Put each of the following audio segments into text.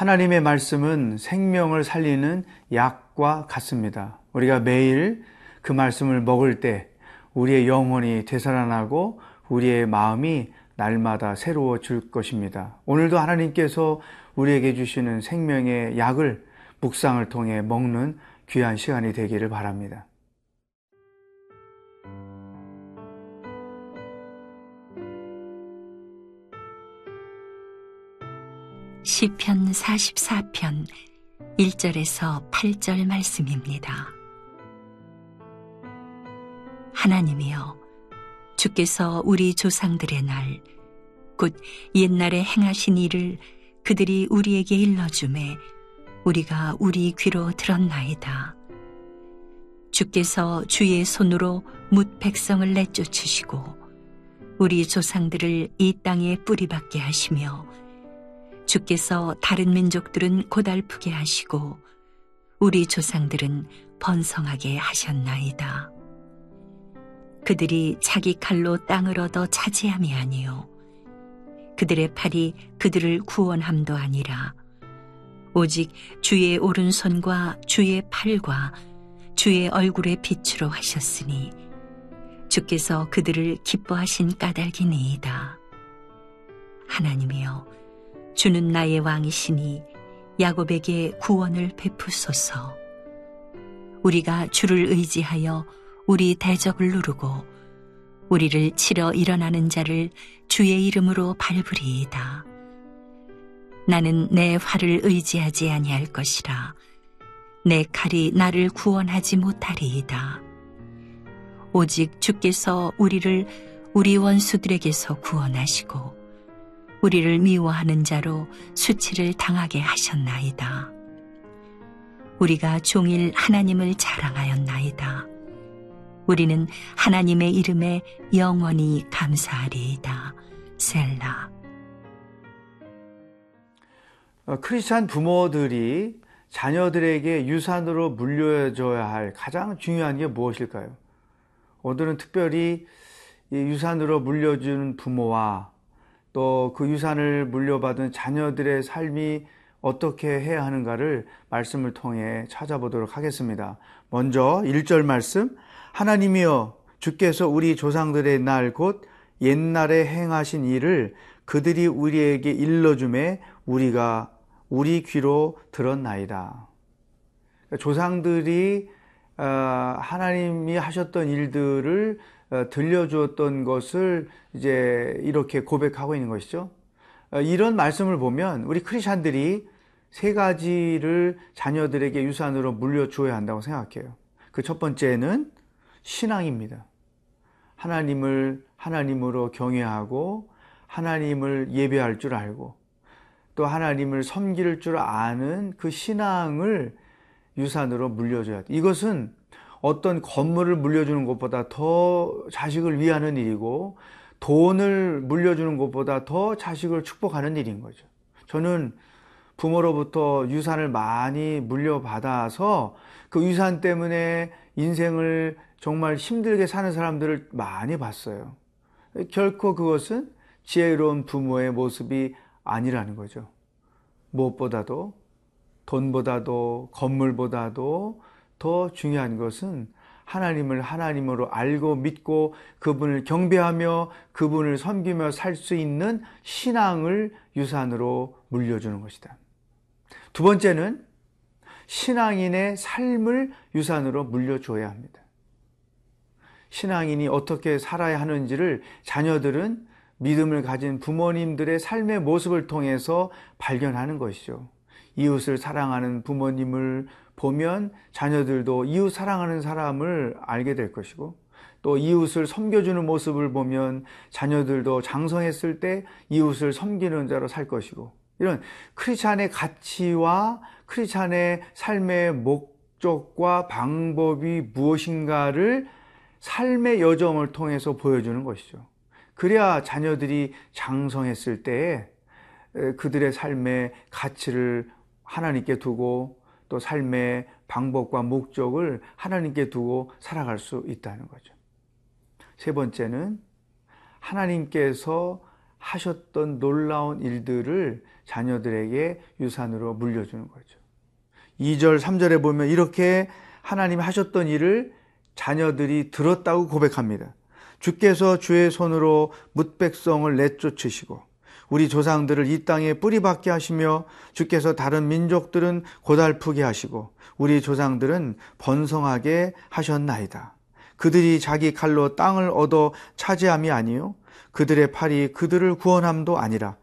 하나님의 말씀은 생명을 살리는 약과 같습니다. 우리가 매일 그 말씀을 먹을 때 우리의 영혼이 되살아나고 우리의 마음이 날마다 새로워질 것입니다. 오늘도 하나님께서 우리에게 주시는 생명의 약을 묵상을 통해 먹는 귀한 시간이 되기를 바랍니다. 시편 44편 1절에서 8절 말씀입니다. 하나님이여 주께서 우리 조상들의 날 곧 옛날에 행하신 일을 그들이 우리에게 일러주매 우리가 우리 귀로 들었나이다. 주께서 주의 손으로 뭇 백성을 내쫓으시고 우리 조상들을 이 땅에 뿌리박게 하시며 주께서 다른 민족들은 고달프게 하시고 우리 조상들은 번성하게 하셨나이다. 그들이 자기 칼로 땅을 얻어 차지함이 아니요 그들의 팔이 그들을 구원함도 아니라 오직 주의 오른손과 주의 팔과 주의 얼굴의 빛으로 하셨으니 주께서 그들을 기뻐하신 까닭이니이다. 하나님이여 주는 나의 왕이시니 야곱에게 구원을 베푸소서. 우리가 주를 의지하여 우리 대적을 누르고 우리를 치러 일어나는 자를 주의 이름으로 밟으리이다. 나는 내 활을 의지하지 아니할 것이라. 내 칼이 나를 구원하지 못하리이다. 오직 주께서 우리를 우리 원수들에게서 구원하시고 우리를 미워하는 자로 수치를 당하게 하셨나이다. 우리가 종일 하나님을 자랑하였나이다. 우리는 하나님의 이름에 영원히 감사하리이다. 셀라. 어, 크리스찬 부모들이 자녀들에게 유산으로 물려줘야 할 가장 중요한 게 무엇일까요? 오늘은 특별히 유산으로 물려준 부모와 또 그 유산을 물려받은 자녀들의 삶이 어떻게 해야 하는가를 말씀을 통해 찾아보도록 하겠습니다. 먼저 1절 말씀 하나님이여 주께서 우리 조상들의 날 곧 옛날에 행하신 일을 그들이 우리에게 일러줌에 우리가 우리 귀로 들었나이다. 그러니까 조상들이 어, 하나님이 하셨던 일들을 어, 들려주었던 것을 이제 이렇게 고백하고 있는 것이죠. 어, 이런 말씀을 보면 우리 크리스찬들이 세 가지를 자녀들에게 유산으로 물려주어야 한다고 생각해요. 그 첫 번째는 신앙입니다. 하나님을 하나님으로 경외하고 하나님을 예배할 줄 알고 또 하나님을 섬길 줄 아는 그 신앙을 유산으로 물려줘야 돼. 이것은 어떤 건물을 물려주는 것보다 더 자식을 위하는 일이고 돈을 물려주는 것보다 더 자식을 축복하는 일인 거죠. 저는 부모로부터 유산을 많이 물려받아서 그 유산 때문에 인생을 정말 힘들게 사는 사람들을 많이 봤어요. 결코 그것은 지혜로운 부모의 모습이 아니라는 거죠. 무엇보다도 돈보다도 건물보다도 더 중요한 것은 하나님을 하나님으로 알고 믿고 그분을 경배하며 그분을 섬기며 살 수 있는 신앙을 유산으로 물려주는 것이다. 두 번째는 신앙인의 삶을 유산으로 물려줘야 합니다. 신앙인이 어떻게 살아야 하는지를 자녀들은 믿음을 가진 부모님들의 삶의 모습을 통해서 발견하는 것이죠. 이웃을 사랑하는 부모님을 보면 자녀들도 이웃 사랑하는 사람을 알게 될 것이고 또 이웃을 섬겨주는 모습을 보면 자녀들도 장성했을 때 이웃을 섬기는 자로 살 것이고 이런 크리스찬의 가치와 크리스찬의 삶의 목적과 방법이 무엇인가를 삶의 여정을 통해서 보여주는 것이죠. 그래야 자녀들이 장성했을 때에 그들의 삶의 가치를 하나님께 두고 또 삶의 방법과 목적을 하나님께 두고 살아갈 수 있다는 거죠. 세 번째는 하나님께서 하셨던 놀라운 일들을 자녀들에게 유산으로 물려주는 거죠. 2절, 3절에 보면 이렇게 하나님이 하셨던 일을 자녀들이 들었다고 고백합니다. 주께서 주의 손으로 뭇백성을 내쫓으시고 우리 조상들을 이 땅에 뿌리박게 하시며 주께서 다른 민족들은 고달프게 하시고 우리 조상들은 번성하게 하셨나이다. 그들이 자기 칼로 땅을 얻어 차지함이 아니요 그들의 팔이 그들을 구원함도 아니라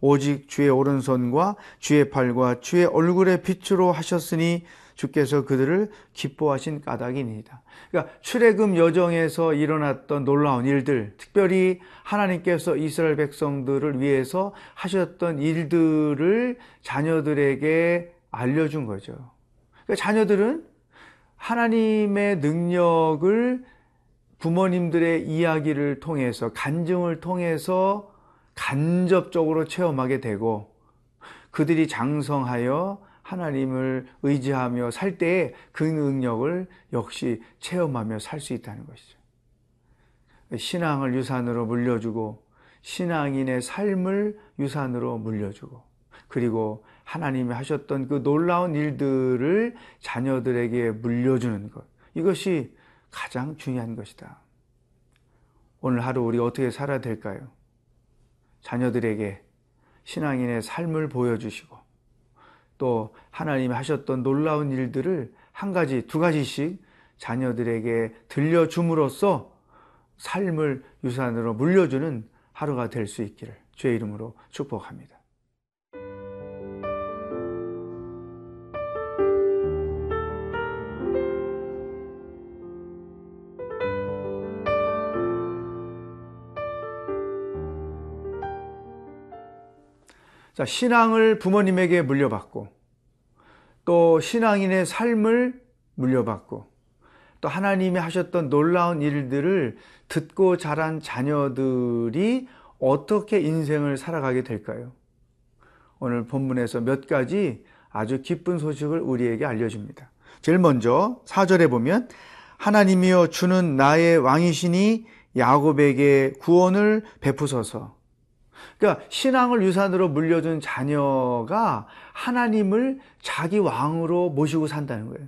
오직 주의 오른손과 주의 팔과 주의 얼굴의 빛으로 하셨으니 주께서 그들을 기뻐하신 까닭이니이다. 그러니까 출애굽 여정에서 일어났던 놀라운 일들, 특별히 하나님께서 이스라엘 백성들을 위해서 하셨던 일들을 자녀들에게 알려준 거죠. 그러니까 자녀들은 하나님의 능력을 부모님들의 이야기를 통해서 간증을 통해서 간접적으로 체험하게 되고 그들이 장성하여 하나님을 의지하며 살 때에 그 능력을 역시 체험하며 살 수 있다는 것이죠. 신앙을 유산으로 물려주고 신앙인의 삶을 유산으로 물려주고 그리고 하나님이 하셨던 그 놀라운 일들을 자녀들에게 물려주는 것. 이것이 가장 중요한 것이다. 오늘 하루 우리 어떻게 살아야 될까요? 자녀들에게 신앙인의 삶을 보여주시고 또 하나님이 하셨던 놀라운 일들을 한 가지, 두 가지씩 자녀들에게 들려줌으로써 삶을 유산으로 물려주는 하루가 될 수 있기를 주의 이름으로 축복합니다. 자, 신앙을 부모님에게 물려받고 또 신앙인의 삶을 물려받고 또 하나님이 하셨던 놀라운 일들을 듣고 자란 자녀들이 어떻게 인생을 살아가게 될까요? 오늘 본문에서 몇 가지 아주 기쁜 소식을 우리에게 알려줍니다. 제일 먼저 4절에 보면 하나님이여 주는 나의 왕이시니 야곱에게 구원을 베푸소서 그러니까 신앙을 유산으로 물려준 자녀가 하나님을 자기 왕으로 모시고 산다는 거예요.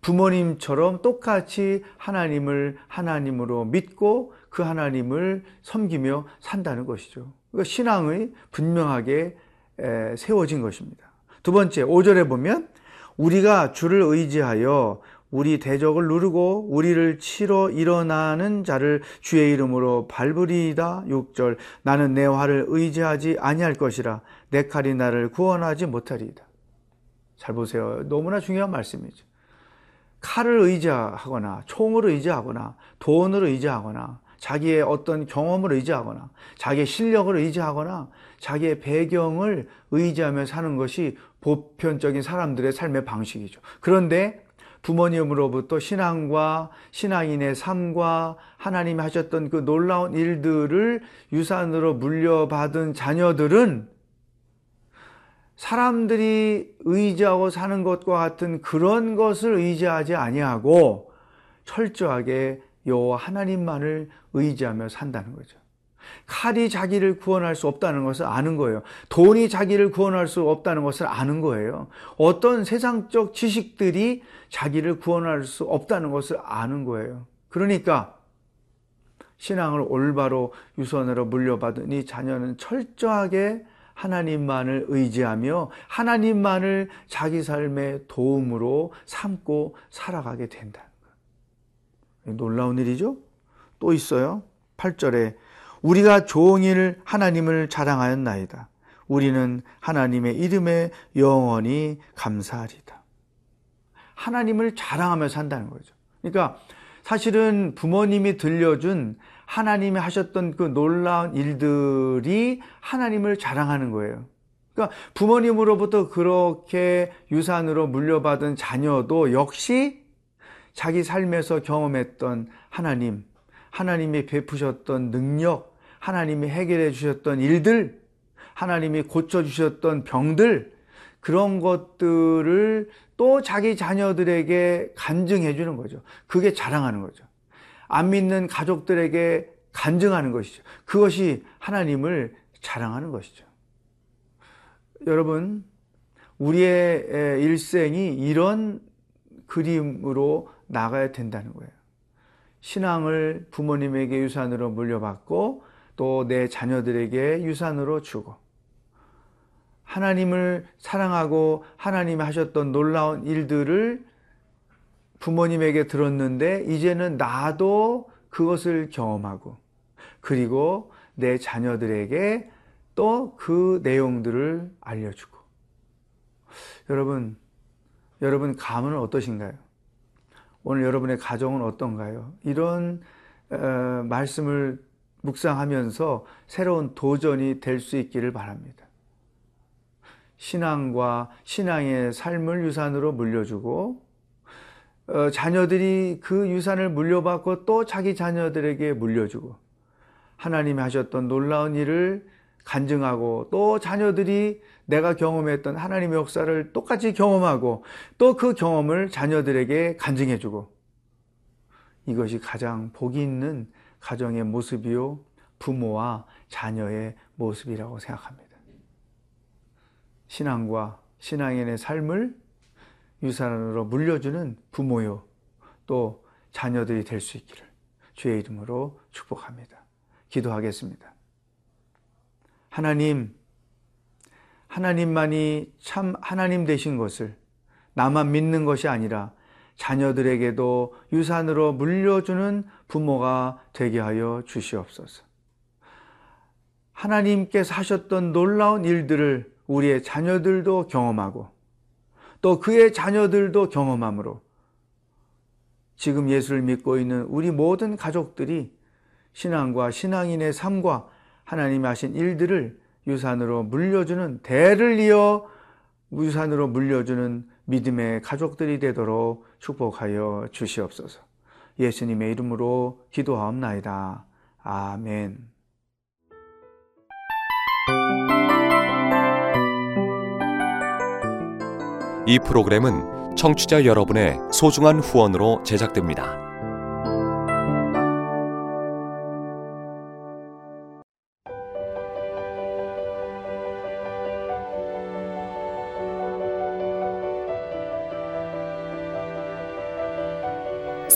부모님처럼 똑같이 하나님을 하나님으로 믿고 그 하나님을 섬기며 산다는 것이죠. 그러니까 신앙의 분명하게 세워진 것입니다. 두 번째, 5절에 보면 우리가 주를 의지하여 우리 대적을 누르고 우리를 치러 일어나는 자를 주의 이름으로 밟으리이다. 6절 나는 내 활을 의지하지 아니할 것이라 내 칼이 나를 구원하지 못하리이다. 잘 보세요. 너무나 중요한 말씀이죠. 칼을 의지하거나 총을 의지하거나 돈을 의지하거나 자기의 어떤 경험을 의지하거나 자기의 실력을 의지하거나 자기의 배경을 의지하며 사는 것이 보편적인 사람들의 삶의 방식이죠. 그런데 부모님으로부터 신앙과 신앙인의 삶과 하나님이 하셨던 그 놀라운 일들을 유산으로 물려받은 자녀들은 사람들이 의지하고 사는 것과 같은 그런 것을 의지하지 아니하고 철저하게 여호와 하나님만을 의지하며 산다는 거죠. 칼이 자기를 구원할 수 없다는 것을 아는 거예요. 돈이 자기를 구원할 수 없다는 것을 아는 거예요. 어떤 세상적 지식들이 자기를 구원할 수 없다는 것을 아는 거예요. 그러니까 신앙을 올바로 유선으로 물려받은 이 자녀는 철저하게 하나님만을 의지하며 하나님만을 자기 삶의 도움으로 삼고 살아가게 거예요. 놀라운 일이죠? 또 있어요. 8절에 우리가 종일 하나님을 자랑하였나이다. 우리는 하나님의 이름에 영원히 감사하리다. 하나님을 자랑하며 산다는 거죠. 그러니까 사실은 부모님이 들려준 하나님이 하셨던 그 놀라운 일들이 하나님을 자랑하는 거예요. 그러니까 부모님으로부터 그렇게 유산으로 물려받은 자녀도 역시 자기 삶에서 경험했던 하나님, 하나님이 베푸셨던 능력, 하나님이 해결해 주셨던 일들, 하나님이 고쳐 주셨던 병들, 그런 것들을 또 자기 자녀들에게 간증해 주는 거죠. 그게 자랑하는 거죠. 안 믿는 가족들에게 간증하는 것이죠. 그것이 하나님을 자랑하는 것이죠. 여러분, 우리의 일생이 이런 그림으로 나가야 된다는 거예요. 신앙을 부모님에게 유산으로 물려받고 또 내 자녀들에게 유산으로 주고 하나님을 사랑하고 하나님이 하셨던 놀라운 일들을 부모님에게 들었는데 이제는 나도 그것을 경험하고 그리고 내 자녀들에게 또 그 내용들을 알려주고 여러분 여러분 감은 어떠신가요? 오늘 여러분의 가정은 어떤가요? 이런 어, 말씀을 묵상하면서 새로운 도전이 될 수 있기를 바랍니다. 신앙과 신앙의 삶을 유산으로 물려주고 어, 자녀들이 그 유산을 물려받고 또 자기 자녀들에게 물려주고 하나님이 하셨던 놀라운 일을 간증하고 또 자녀들이 내가 경험했던 하나님의 역사를 똑같이 경험하고 또 그 경험을 자녀들에게 간증해주고 이것이 가장 복이 있는 가정의 모습이요 부모와 자녀의 모습이라고 생각합니다. 신앙과 신앙인의 삶을 유산으로 물려주는 부모요 또 자녀들이 될 수 있기를 주의 이름으로 축복합니다. 기도하겠습니다. 하나님, 하나님만이 참 하나님 되신 것을 나만 믿는 것이 아니라 자녀들에게도 유산으로 물려주는 부모가 되게 하여 주시옵소서. 하나님께서 하셨던 놀라운 일들을 우리의 자녀들도 경험하고 또 그의 자녀들도 경험함으로 지금 예수를 믿고 있는 우리 모든 가족들이 신앙과 신앙인의 삶과 하나님이 하신 일들을 유산으로 물려주는 대를 이어 유산으로 물려주는 믿음의 가족들이 되도록 축복하여 주시옵소서. 예수님의 이름으로 기도하옵나이다. 아멘. 이 프로그램은 청취자 여러분의 소중한 후원으로 제작됩니다.